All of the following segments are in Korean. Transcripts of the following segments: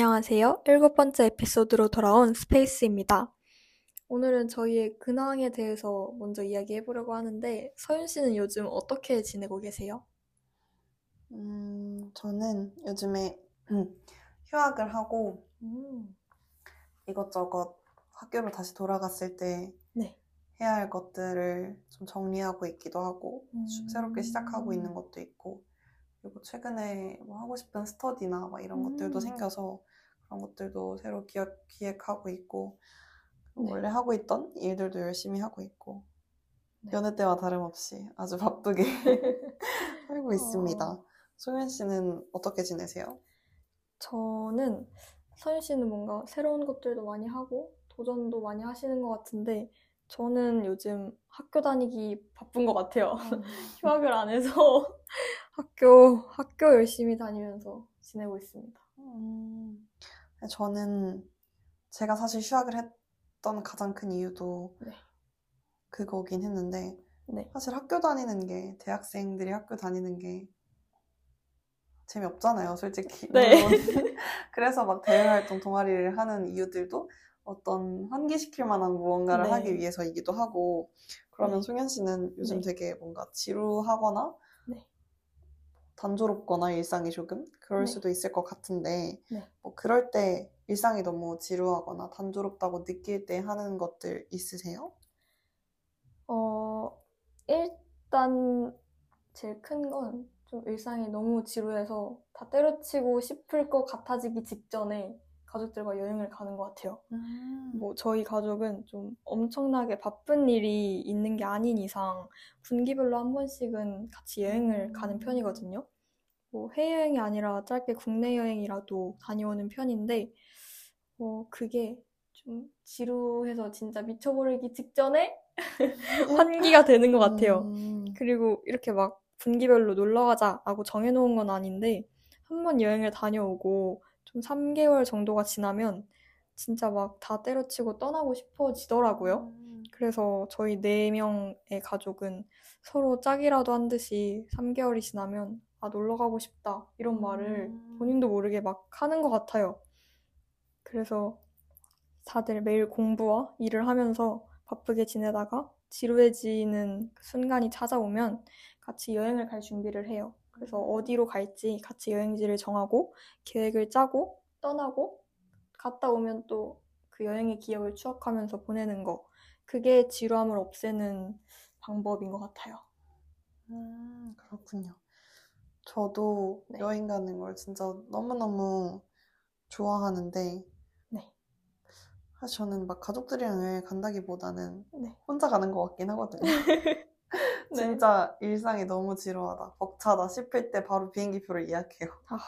안녕하세요. 일곱 번째 에피소드로 돌아온 스페이스입니다. 오늘은 저희의 근황에 대해서 먼저 이야기해 보려고 하는데, 서윤 씨는 요즘 어떻게 지내고 계세요? 음, 저는 요즘에 음, 휴학을 하고 음, 이것저것 학교로 다시 돌아갔을 때 네. 해야 할 것들을 좀 정리하고 있기도 하고 수- 음. 새롭게 시작하고 있는 것도 있고 그리고 최근에 뭐 하고 싶은 스터디나 막 이런 것들도 음. 생겨서 그런 것들도 새로 기획, 기획하고 있고 네. 원래 하고 있던 일들도 열심히 하고 있고 네. 여느 때와 다름없이 아주 바쁘게 살고 있습니다. 어. 소연 씨는 어떻게 지내세요? 저는 서윤 씨는 뭔가 새로운 것들도 많이 하고, 도전도 많이 하시는 것 같은데, 저는 요즘 학교 다니기 바쁜 것 같아요. 휴학을 안 해서 학교, 학교 열심히 다니면서 지내고 있습니다. 음, 저는 제가 사실 휴학을 했던 가장 큰 이유도 네. 그거긴 했는데 네. 사실 학교 다니는 게 대학생들이 학교 다니는 게 재미없잖아요, 솔직히. 네. 그래서 막 대외활동 동아리를 하는 이유들도 어떤 환기시킬 만한 무언가를 네. 하기 위해서이기도 하고 그러면 네. 송현 씨는 요즘 네. 되게 뭔가 지루하거나 네. 단조롭거나 일상이 조금 그럴 네. 수도 있을 것 같은데 네. 뭐 그럴 때 일상이 너무 지루하거나 단조롭다고 느낄 때 하는 것들 있으세요? 어, 일단 제일 큰 건 좀 일상이 너무 지루해서 다 때려치고 싶을 것 같아지기 직전에 가족들과 여행을 가는 것 같아요. 뭐 저희 가족은 좀 엄청나게 바쁜 일이 있는 게 아닌 이상 분기별로 한 번씩은 같이 여행을 가는 편이거든요. 뭐 해외여행이 아니라 짧게 국내 여행이라도 다녀오는 편인데 어, 그게 좀 지루해서 진짜 미쳐버리기 직전에 환기가 되는 것 같아요. 음, 그리고 이렇게 막 분기별로 놀러 가자라고 정해놓은 건 아닌데 한 번 여행을 다녀오고 좀 3개월 정도가 지나면 진짜 막 다 때려치고 떠나고 싶어지더라고요. 음, 그래서 저희 네 명의 가족은 서로 짝이라도 한 듯이 3개월이 지나면 아 놀러 가고 싶다 이런 말을 음. 본인도 모르게 막 하는 것 같아요. 그래서 다들 매일 공부와 일을 하면서 바쁘게 지내다가 지루해지는 그 순간이 찾아오면 같이 여행을 갈 준비를 해요. 그래서 어디로 갈지 같이 여행지를 정하고 계획을 짜고 떠나고 갔다 오면 또 그 여행의 기억을 추억하면서 보내는 거. 그게 지루함을 없애는 방법인 것 같아요. 음, 그렇군요. 저도 네. 여행 가는 걸 진짜 너무너무 좋아하는데 네. 사실 저는 막 가족들이랑 여행 간다기보다는 네. 혼자 가는 것 같긴 하거든요. 진짜 일상이 너무 지루하다, 벅차다 싶을 때 바로 비행기표를 예약해요. 아,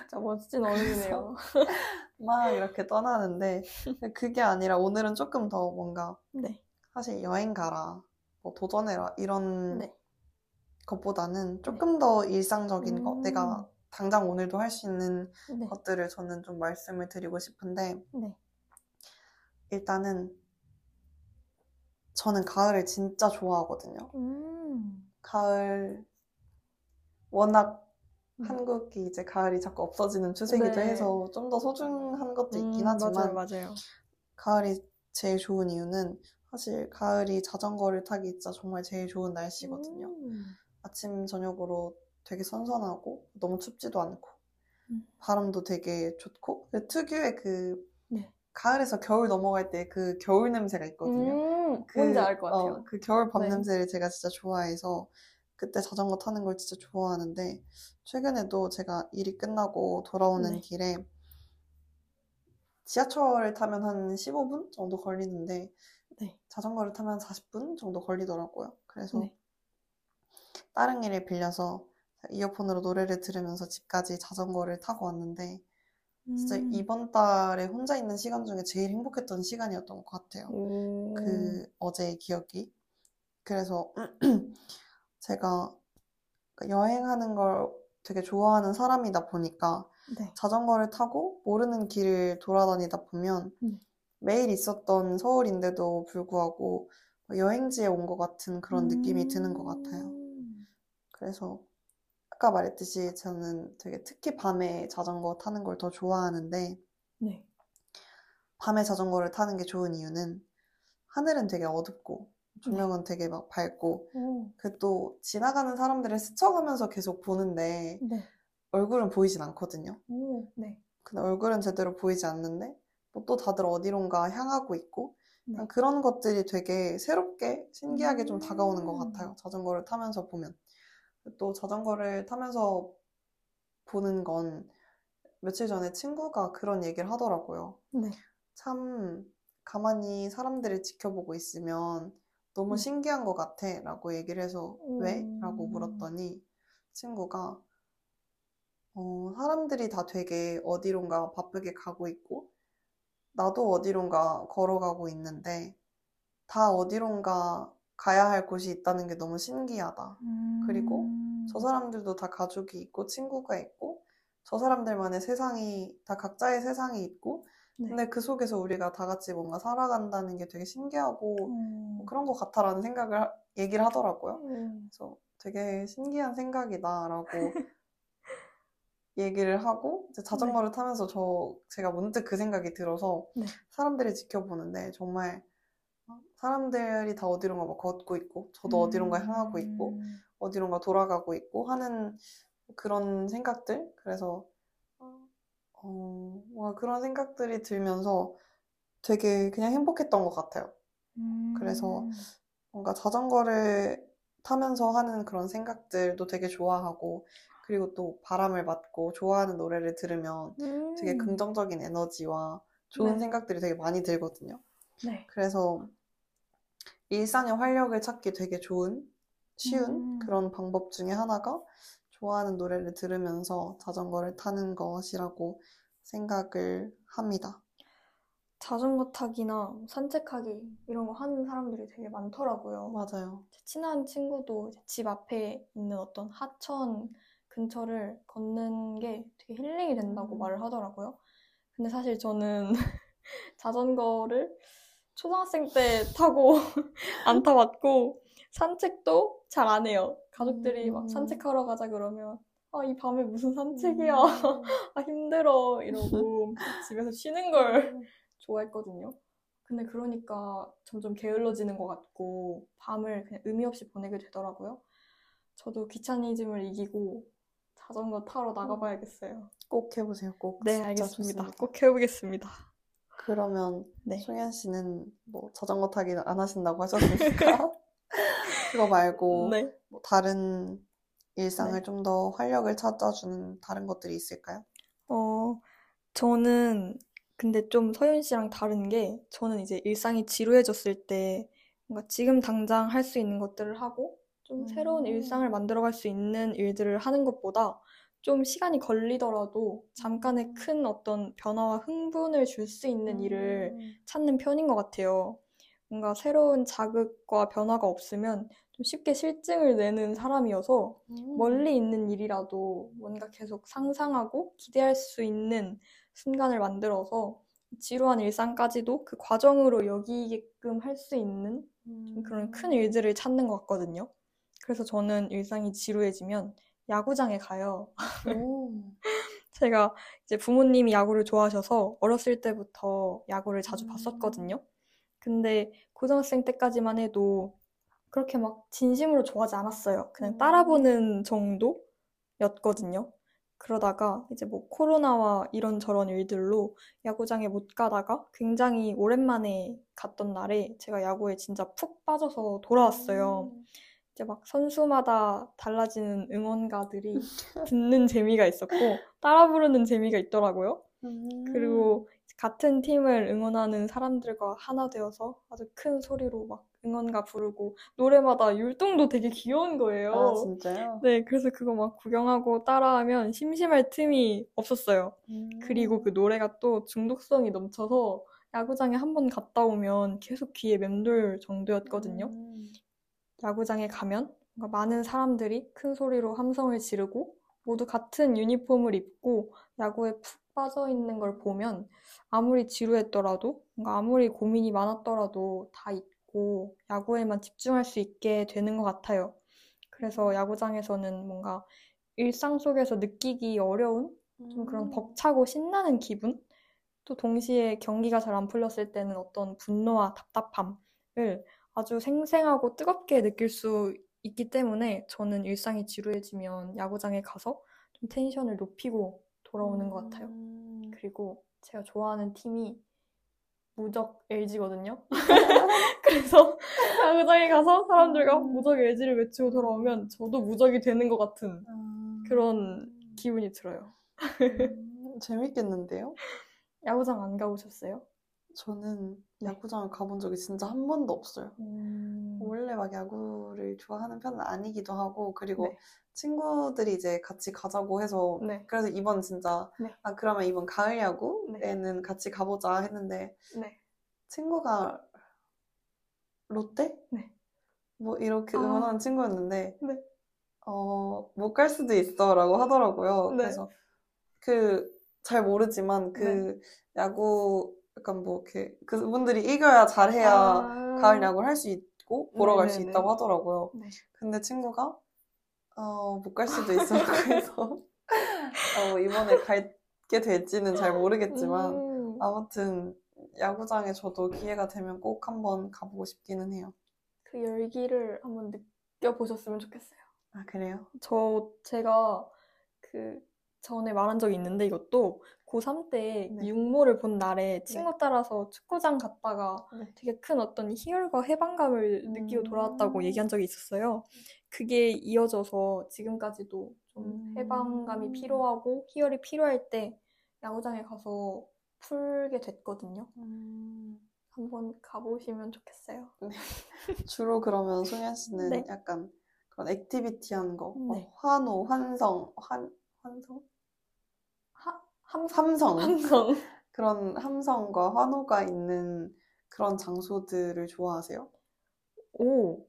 진짜 멋진 어른이네요. 막 이렇게 떠나는데 그게 아니라 오늘은 조금 더 뭔가 네. 사실 여행 가라, 뭐 도전해라 이런 네. 것보다는 조금 더 일상적인 것, 음. 내가 당장 오늘도 할 수 있는 네. 것들을 저는 좀 말씀을 드리고 싶은데 네. 일단은 저는 가을을 진짜 좋아하거든요. 음. 가을 워낙 음. 한국이 이제 가을이 자꾸 없어지는 추세이기도 네. 해서 좀 더 소중한 것도 있긴 음, 하지만 맞아요, 맞아요. 가을이 제일 좋은 이유는 사실 가을이 자전거를 타기 진짜 정말 제일 좋은 날씨거든요. 음. 아침 저녁으로 되게 선선하고 너무 춥지도 않고 음. 바람도 되게 좋고 그 특유의 그 네. 가을에서 겨울 넘어갈 때 그 겨울 냄새가 있거든요. 음, 그, 뭔지 알것 어, 같아요. 그 겨울 밤 네. 냄새를 제가 진짜 좋아해서 그때 자전거 타는 걸 진짜 좋아하는데 최근에도 제가 일이 끝나고 돌아오는 네. 길에 지하철을 타면 한 15분 정도 걸리는데 네. 자전거를 타면 40분 정도 걸리더라고요. 그래서 네. 다른 길을 빌려서 이어폰으로 노래를 들으면서 집까지 자전거를 타고 왔는데 진짜 음. 이번 달에 혼자 있는 시간 중에 제일 행복했던 시간이었던 것 같아요. 오. 그 어제의 기억이. 그래서 제가 여행하는 걸 되게 좋아하는 사람이다 보니까 네. 자전거를 타고 모르는 길을 돌아다니다 보면 음. 매일 있었던 서울인데도 불구하고 여행지에 온 것 같은 그런 느낌이 드는 것 같아요. 음. 그래서 아까 말했듯이 저는 되게 특히 밤에 자전거 타는 걸 더 좋아하는데 네. 밤에 자전거를 타는 게 좋은 이유는 하늘은 되게 어둡고 조명은 되게 막 밝고 오, 그또 지나가는 사람들을 스쳐가면서 계속 보는데 네. 얼굴은 보이진 않거든요. 오, 네. 근데 얼굴은 제대로 보이지 않는데 뭐 또 다들 어디론가 향하고 있고 네. 그런 것들이 되게 새롭게 신기하게 좀 다가오는 것 음. 같아요. 자전거를 타면서 보면. 또 자전거를 타면서 보는 건 며칠 전에 친구가 그런 얘기를 하더라고요. 네. 참 가만히 사람들을 지켜보고 있으면 너무 음. 신기한 것 같아 라고 얘기를 해서 왜? 라고 음. 물었더니 친구가 어, 사람들이 다 되게 어디론가 바쁘게 가고 있고 나도 어디론가 걸어가고 있는데 다 어디론가 가야 할 곳이 있다는 게 너무 신기하다. 그리고 음. 저 사람들도 다 가족이 있고 친구가 있고 저 사람들만의 세상이 다 각자의 세상이 있고 네. 근데 그 속에서 우리가 다 같이 뭔가 살아간다는 게 되게 신기하고 음. 뭐 그런 것 같아라는 생각을 하- 얘기를 하더라고요. 음. 그래서 되게 신기한 생각이다라고 얘기를 하고 이제 자전거를 타면서 저 제가 문득 그 생각이 들어서 네. 사람들을 지켜보는데 정말 사람들이 다 어디론가 막 걷고 있고 저도 어디론가 향하고 있고 음. 어디론가 돌아가고 있고 하는 그런 생각들 그래서 어, 뭔가 그런 생각들이 들면서 되게 그냥 행복했던 것 같아요. 그래서 음. 뭔가 자전거를 타면서 하는 그런 생각들도 되게 좋아하고 그리고 또 바람을 맞고 좋아하는 노래를 들으면 되게 음. 긍정적인 에너지와 좋은 네. 생각들이 되게 많이 들거든요. 네. 그래서 일상의 활력을 찾기 되게 좋은, 쉬운 음. 그런 방법 중에 하나가 좋아하는 노래를 들으면서 자전거를 타는 것이라고 생각을 합니다. 자전거 타기나 산책하기 이런 거 하는 사람들이 되게 많더라고요. 맞아요. 제 친한 친구도 집 앞에 있는 어떤 하천 근처를 걷는 게 되게 힐링이 된다고 음. 말을 하더라고요. 근데 사실 저는 자전거를 초등학생 때 타고 안 타봤고 산책도 잘 안 해요. 가족들이 막 음. 산책하러 가자 그러면 아, 이 밤에 무슨 산책이야. 음. 아, 힘들어. 이러고 집에서 쉬는 걸 좋아했거든요. 근데 그러니까 점점 게을러지는 것 같고 밤을 그냥 의미 없이 보내게 되더라고요. 저도 귀차니즘을 이기고 자전거 타러 나가봐야겠어요. 꼭 해보세요. 꼭. 네, 알겠습니다. 좋습니다. 꼭 해보겠습니다. 그러면 네. 송현 씨는 뭐 자전거 타기는 안 하신다고 하셨으니까 그거 말고 네. 뭐 다른 일상을 네. 좀더 활력을 찾아주는 다른 것들이 있을까요? 어, 저는 근데 좀 서윤 씨랑 다른 게 저는 이제 일상이 지루해졌을 때 뭔가 지금 당장 할 수 있는 것들을 하고 좀 새로운 음. 일상을 만들어갈 수 있는 일들을 하는 것보다 좀 시간이 걸리더라도 잠깐의 음. 큰 어떤 변화와 흥분을 줄 수 있는 일을 음. 찾는 편인 것 같아요. 뭔가 새로운 자극과 변화가 없으면 좀 쉽게 실증을 내는 사람이어서 음. 멀리 있는 일이라도 뭔가 계속 상상하고 기대할 수 있는 순간을 만들어서 지루한 일상까지도 그 과정으로 여기게끔 할 수 있는 좀 그런 큰 일들을 찾는 것 같거든요. 그래서 저는 일상이 지루해지면 야구장에 가요. 오. 제가 이제 부모님이 야구를 좋아하셔서 어렸을 때부터 야구를 자주 음. 봤었거든요. 근데 고등학생 때까지만 해도 그렇게 막 진심으로 좋아하지 않았어요. 그냥 음. 따라보는 정도였거든요. 그러다가 이제 뭐 코로나와 이런저런 일들로 야구장에 못 가다가 굉장히 오랜만에 갔던 날에 제가 야구에 진짜 푹 빠져서 돌아왔어요. 음. 이제 막 선수마다 달라지는 응원가들이 듣는 재미가 있었고 따라 부르는 재미가 있더라고요. 음. 그리고 같은 팀을 응원하는 사람들과 하나 되어서 아주 큰 소리로 막 응원가 부르고 노래마다 율동도 되게 귀여운 거예요. 아, 진짜요? 네, 그래서 그거 막 구경하고 따라하면 심심할 틈이 없었어요. 그리고 그 음. 노래가 또 중독성이 넘쳐서 야구장에 한 번 갔다 오면 계속 귀에 맴돌 정도였거든요. 음. 야구장에 가면 뭔가 많은 사람들이 큰 소리로 함성을 지르고 모두 같은 유니폼을 입고 야구에 푹 빠져 있는 걸 보면 아무리 지루했더라도 뭔가 아무리 고민이 많았더라도 다 잊고 야구에만 집중할 수 있게 되는 것 같아요. 그래서 야구장에서는 뭔가 일상 속에서 느끼기 어려운 좀 그런 음. 벅차고 신나는 기분도 또 동시에 경기가 잘 안 풀렸을 때는 어떤 분노와 답답함을 아주 생생하고 뜨겁게 느낄 수 있기 때문에 저는 일상이 지루해지면 야구장에 가서 좀 텐션을 높이고 돌아오는 것 같아요. 음. 그리고 제가 좋아하는 팀이 무적 LG거든요. 그래서 야구장에 가서 사람들과 무적 LG를 외치고 돌아오면 저도 무적이 되는 것 같은 음. 그런 기분이 들어요. 음, 재밌겠는데요? 야구장 안 가보셨어요? 저는 네. 야구장을 가본 적이 진짜 한 번도 없어요. 음... 원래 막 야구를 좋아하는 편은 아니기도 하고, 그리고 네. 친구들이 이제 같이 가자고 해서, 네. 그래서 이번 진짜, 네. 아, 그러면 이번 가을 야구에는 같이 가보자 했는데, 네. 친구가 롯데? 네. 뭐 이렇게 아. 응원하는 친구였는데, 네. 어, 못 갈 수도 있어 라고 하더라고요. 네. 그래서 그, 잘 모르지만 그 네. 야구, 약간 뭐 이렇게, 그분들이 이겨야 잘해야 아. 가을 야구를 할 수 있고, 보러 갈 수. 있다고 하더라고요. 네. 근데 친구가, 어, 못 갈 수도 있어 해서, 어, 이번에 갈게 될지는 잘 모르겠지만, 음. 아무튼, 야구장에 저도 기회가 되면 꼭 한번 가보고 싶기는 해요. 그 열기를 한번 느껴보셨으면 좋겠어요. 아, 그래요? 저 제가 그 전에 말한 적이 있는데 이것도 고3 때 네. 육모를 본 날에 친구 따라서 축구장 갔다가 네. 되게 큰 어떤 희열과 해방감을 느끼고 돌아왔다고 음. 얘기한 적이 있었어요. 그게 이어져서 지금까지도 좀 음. 해방감이 필요하고 희열이 필요할 때 야구장에 가서 풀게 됐거든요. 음, 한번 가보시면 좋겠어요. 주로 그러면 소년 씨는 네. 약간 그런 activity 하는 거, 뭐 네. 환호, 환성, 환, 환성? 하, 함, 삼성. 함성. 그런 함성과 환호가 있는 그런 장소들을 좋아하세요? 오,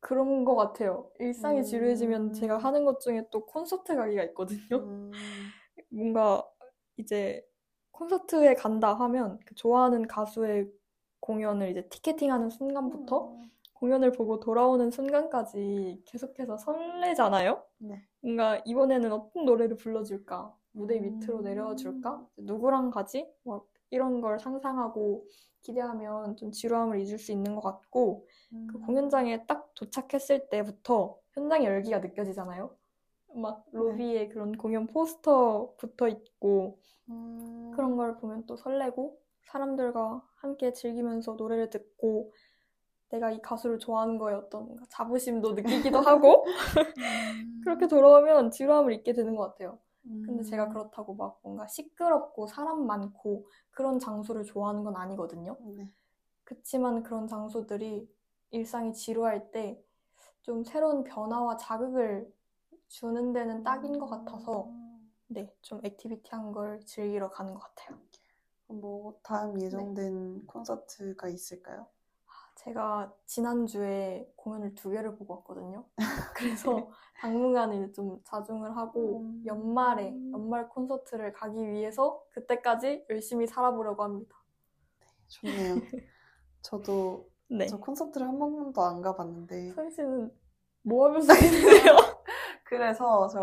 그런 것 같아요. 일상이 음. 지루해지면 제가 하는 것 중에 또 콘서트 가기가 있거든요. 음, 뭔가 이제 콘서트에 간다 하면 그 좋아하는 가수의 공연을 이제 티켓팅하는 순간부터 음. 공연을 보고 돌아오는 순간까지 계속해서 설레잖아요? 네. 뭔가 이번에는 어떤 노래를 불러줄까? 무대 음. 밑으로 내려줄까? 누구랑 가지? 막 이런 걸 상상하고 기대하면 좀 지루함을 잊을 수 있는 것 같고 그 음. 공연장에 딱 도착했을 때부터 현장의 열기가 느껴지잖아요. 막 로비에 그런 공연 포스터 붙어 있고 음. 그런 걸 보면 또 설레고 사람들과 함께 즐기면서 노래를 듣고 내가 이 가수를 좋아하는 거에 어떤 뭔가 자부심도 느끼기도 하고 음. 그렇게 돌아오면 지루함을 잊게 되는 것 같아요. 근데 제가 음. 그렇다고 막 뭔가 시끄럽고 사람 많고 그런 장소를 좋아하는 건 아니거든요. 네. 그치만 그런 장소들이 일상이 지루할 때 좀 새로운 변화와 자극을 주는 데는 딱인 것 같아서 음. 네, 좀 액티비티한 걸 즐기러 가는 것 같아요. 뭐 다음 예정된 콘서트가 있을까요? 제가 지난주에 공연을 두 개를 보고 왔거든요. 그래서 당분간 이제 좀 자중을 하고 음. 연말에 연말 콘서트를 가기 위해서 그때까지 열심히 살아보려고 합니다. 좋네요. 저도 네. 저 콘서트를 한 번도 안 가봤는데 선 씨는 뭐 하면서 지내세요? 그래서 저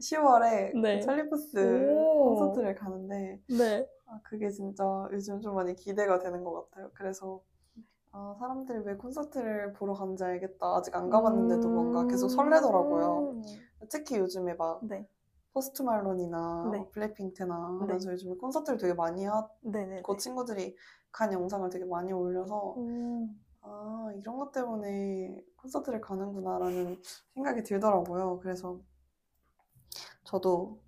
10월에 네. 찰리푸스 오. 콘서트를 가는데 네. 아, 그게 진짜 요즘 좀 많이 기대가 되는 것 같아요. 그래서 아, 사람들이 왜 콘서트를 보러 가는지 알겠다. 아직 안 가봤는데도 뭔가 계속 설레더라고요. 음. 특히 요즘에 막 네. 포스트 말론이나 네. 블랙핑크나 하면서 요즘에 콘서트를 되게 많이 하고 네네. 친구들이 간 영상을 되게 많이 올려서 음. 아, 이런 것 때문에 콘서트를 가는구나라는 생각이 들더라고요. 그래서 저도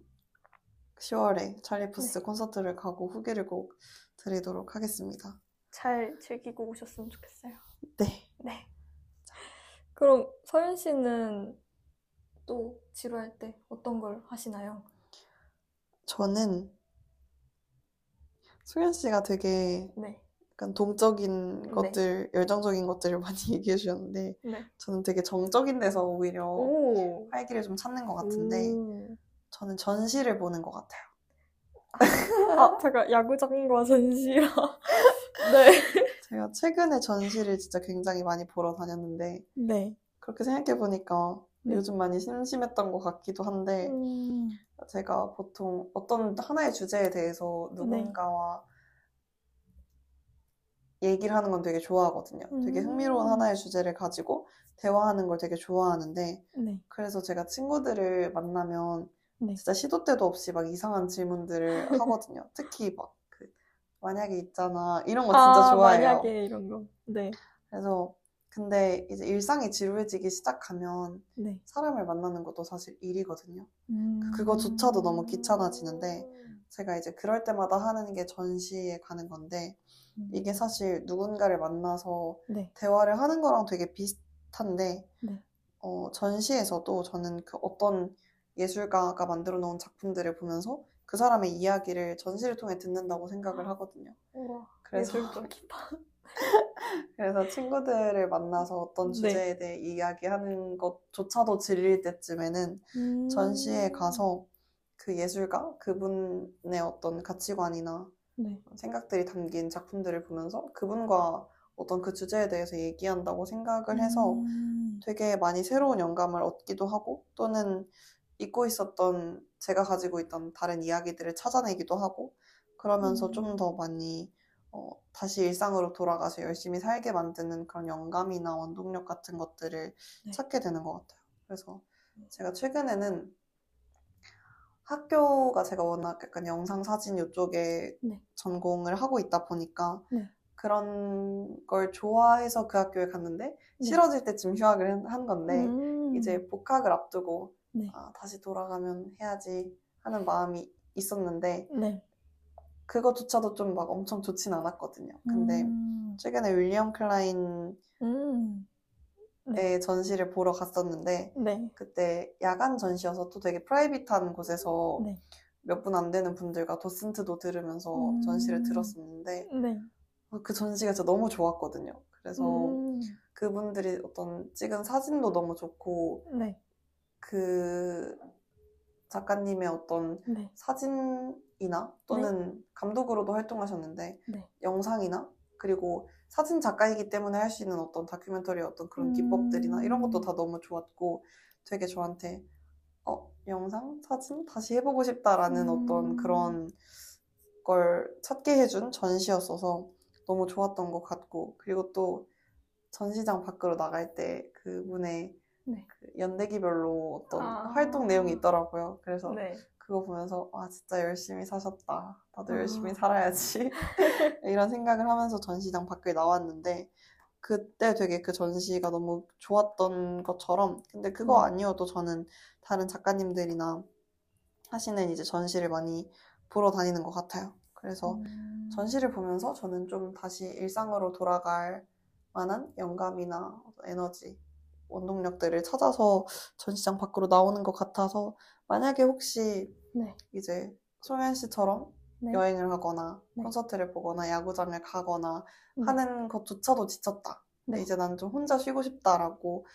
10월에 찰리 푸스 콘서트를 가고 후기를 꼭 드리도록 하겠습니다. 잘 즐기고 오셨으면 좋겠어요. 네. 네. 그럼 서윤 씨는 또 지루할 때 어떤 걸 하시나요? 저는 수현 씨가 되게 네. 약간 동적인 네. 것들, 열정적인 것들을 많이 얘기해 주셨는데 네. 저는 되게 정적인 데서 오히려 오. 활기를 좀 찾는 것 같은데 오. 저는 전시를 보는 것 같아요. 아, 제가 야구장과 전시라. 네. 제가 최근에 전시를 진짜 굉장히 많이 보러 다녔는데 네. 그렇게 생각해 보니까 네. 요즘 많이 심심했던 것 같기도 한데 음. 제가 보통 어떤 하나의 주제에 대해서 네. 누군가와 얘기를 하는 건 되게 좋아하거든요. 되게 흥미로운 음. 하나의 주제를 가지고 대화하는 걸 되게 좋아하는데 네. 그래서 제가 친구들을 만나면 네. 진짜 시도 때도 없이 막 이상한 질문들을 하거든요. 특히 막그 만약에 있잖아 이런 거 진짜 아, 좋아해요. 만약에 이런 거. 네. 그래서 근데 이제 일상이 지루해지기 시작하면 네. 사람을 만나는 것도 사실 일이거든요. 음. 그거조차도 너무 귀찮아지는데 제가 이제 그럴 때마다 하는 게 전시에 가는 건데 음. 이게 사실 누군가를 만나서 네. 대화를 하는 거랑 되게 비슷한데 네. 어, 전시에서도 저는 그 어떤 예술가가 만들어 놓은 작품들을 보면서 그 사람의 이야기를 전시를 통해 듣는다고 생각을 하거든요. 우와. 그래서. 그래서 친구들을 만나서 어떤 네. 주제에 대해 이야기하는 것조차도 질릴 때쯤에는 음. 전시에 가서 그 예술가 그분의 어떤 가치관이나 네. 생각들이 담긴 작품들을 보면서 그분과 어떤 그 주제에 대해서 얘기한다고 생각을 해서 음. 되게 많이 새로운 영감을 얻기도 하고 또는 잊고 있었던 제가 가지고 있던 다른 이야기들을 찾아내기도 하고 그러면서 음. 좀더 많이 어, 다시 일상으로 돌아가서 열심히 살게 만드는 그런 영감이나 원동력 같은 것들을 네. 찾게 되는 것 같아요. 그래서 제가 최근에는 학교가 제가 워낙 약간 영상 사진 이쪽에 네. 전공을 하고 있다 보니까 네. 그런 걸 좋아해서 그 학교에 갔는데 네. 싫어질 때쯤 휴학을 한- 한 건데 음. 이제 복학을 앞두고 네. 아, 다시 돌아가면 해야지 하는 마음이 있었는데 네. 그거조차도 좀 막 엄청 좋진 않았거든요. 근데 음. 최근에 윌리엄 클라인의 음. 네. 전시를 보러 갔었는데 네. 그때 야간 전시여서 또 되게 프라이빗한 곳에서 네. 몇분 안 되는 분들과 도슨트도 들으면서 음. 전시를 들었었는데 네. 그 전시가 진짜 너무 좋았거든요. 그래서 음. 그분들이 어떤 찍은 사진도 너무 좋고 네. 그 작가님의 어떤 네. 사진이나 또는 감독으로도 활동하셨는데 네. 영상이나 그리고 사진 작가이기 때문에 할 수 있는 어떤 다큐멘터리의 어떤 그런 기법들이나 이런 것도 음. 다 너무 좋았고 되게 저한테 어 영상 사진 다시 해보고 싶다라는 음. 어떤 그런 걸 찾게 해준 전시였어서 너무 좋았던 것 같고 그리고 또 전시장 밖으로 나갈 때 그분의 네. 그 연대기별로 어떤 아. 활동 내용이 있더라고요. 그래서 네. 그거 보면서 와 진짜 열심히 사셨다. 나도 아. 열심히 살아야지. 이런 생각을 하면서 전시장 밖에 나왔는데 그때 되게 그 전시가 너무 좋았던 것처럼 근데 그거 네. 아니어도 저는 다른 작가님들이나 하시는 이제 전시를 많이 보러 다니는 것 같아요. 그래서 음. 전시를 보면서 저는 좀 다시 일상으로 돌아갈 만한 영감이나 에너지, 원동력들을 찾아서 전시장 밖으로 나오는 것 같아서 만약에 혹시 네. 이제 소연 씨처럼 네. 여행을 하거나 네. 콘서트를 보거나 야구장을 가거나 네. 하는 것조차도 지쳤다. 네. 이제 난 좀 혼자 쉬고 싶다라고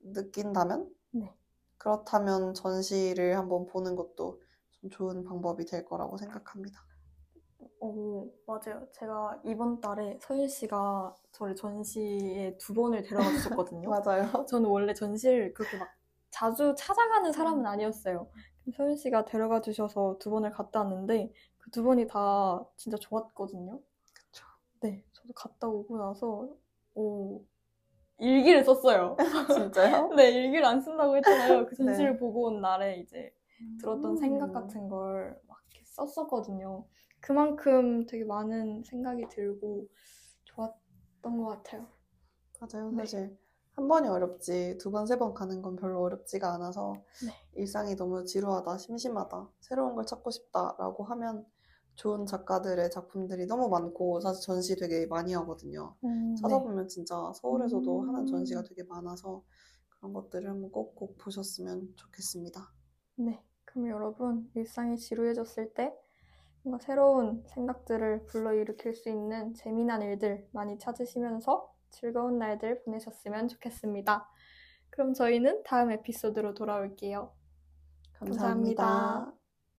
느낀다면 네. 그렇다면 전시를 한번 보는 것도 좀 좋은 방법이 될 거라고 생각합니다. 오, 맞아요. 제가 이번 달에 서윤 씨가 저를 전시에 두 번을 데려가 주셨거든요. 맞아요. 저는 원래 전시를 그렇게 막 자주 찾아가는 사람은 아니었어요. 서윤 씨가 데려가 주셔서 두 번을 갔다 왔는데 그 두 번이 다 진짜 좋았거든요. 그쵸. 네, 저도 갔다 오고 나서 오, 일기를 썼어요. 진짜요? 네, 일기를 안 쓴다고 했잖아요. 그 네. 전시를 보고 온 날에 이제 들었던 음. 생각 같은 걸막 이렇게 썼었거든요. 그만큼 되게 많은 생각이 들고 좋았던 것 같아요. 맞아요. 네. 사실 한 번이 어렵지 두 번, 세 번 가는 건 별로 어렵지가 않아서 네. 일상이 너무 지루하다, 심심하다, 새로운 걸 찾고 싶다라고 하면 좋은 작가들의 작품들이 너무 많고 사실 전시 되게 많이 하거든요. 음, 찾아보면 진짜 서울에서도 음. 하는 전시가 되게 많아서 그런 것들을 한번 꼭꼭 보셨으면 좋겠습니다. 네. 그럼 여러분, 일상이 지루해졌을 때 뭔가 새로운 생각들을 불러일으킬 수 있는 재미난 일들 많이 찾으시면서 즐거운 날들 보내셨으면 좋겠습니다. 그럼 저희는 다음 에피소드로 돌아올게요. 감사합니다. 감사합니다.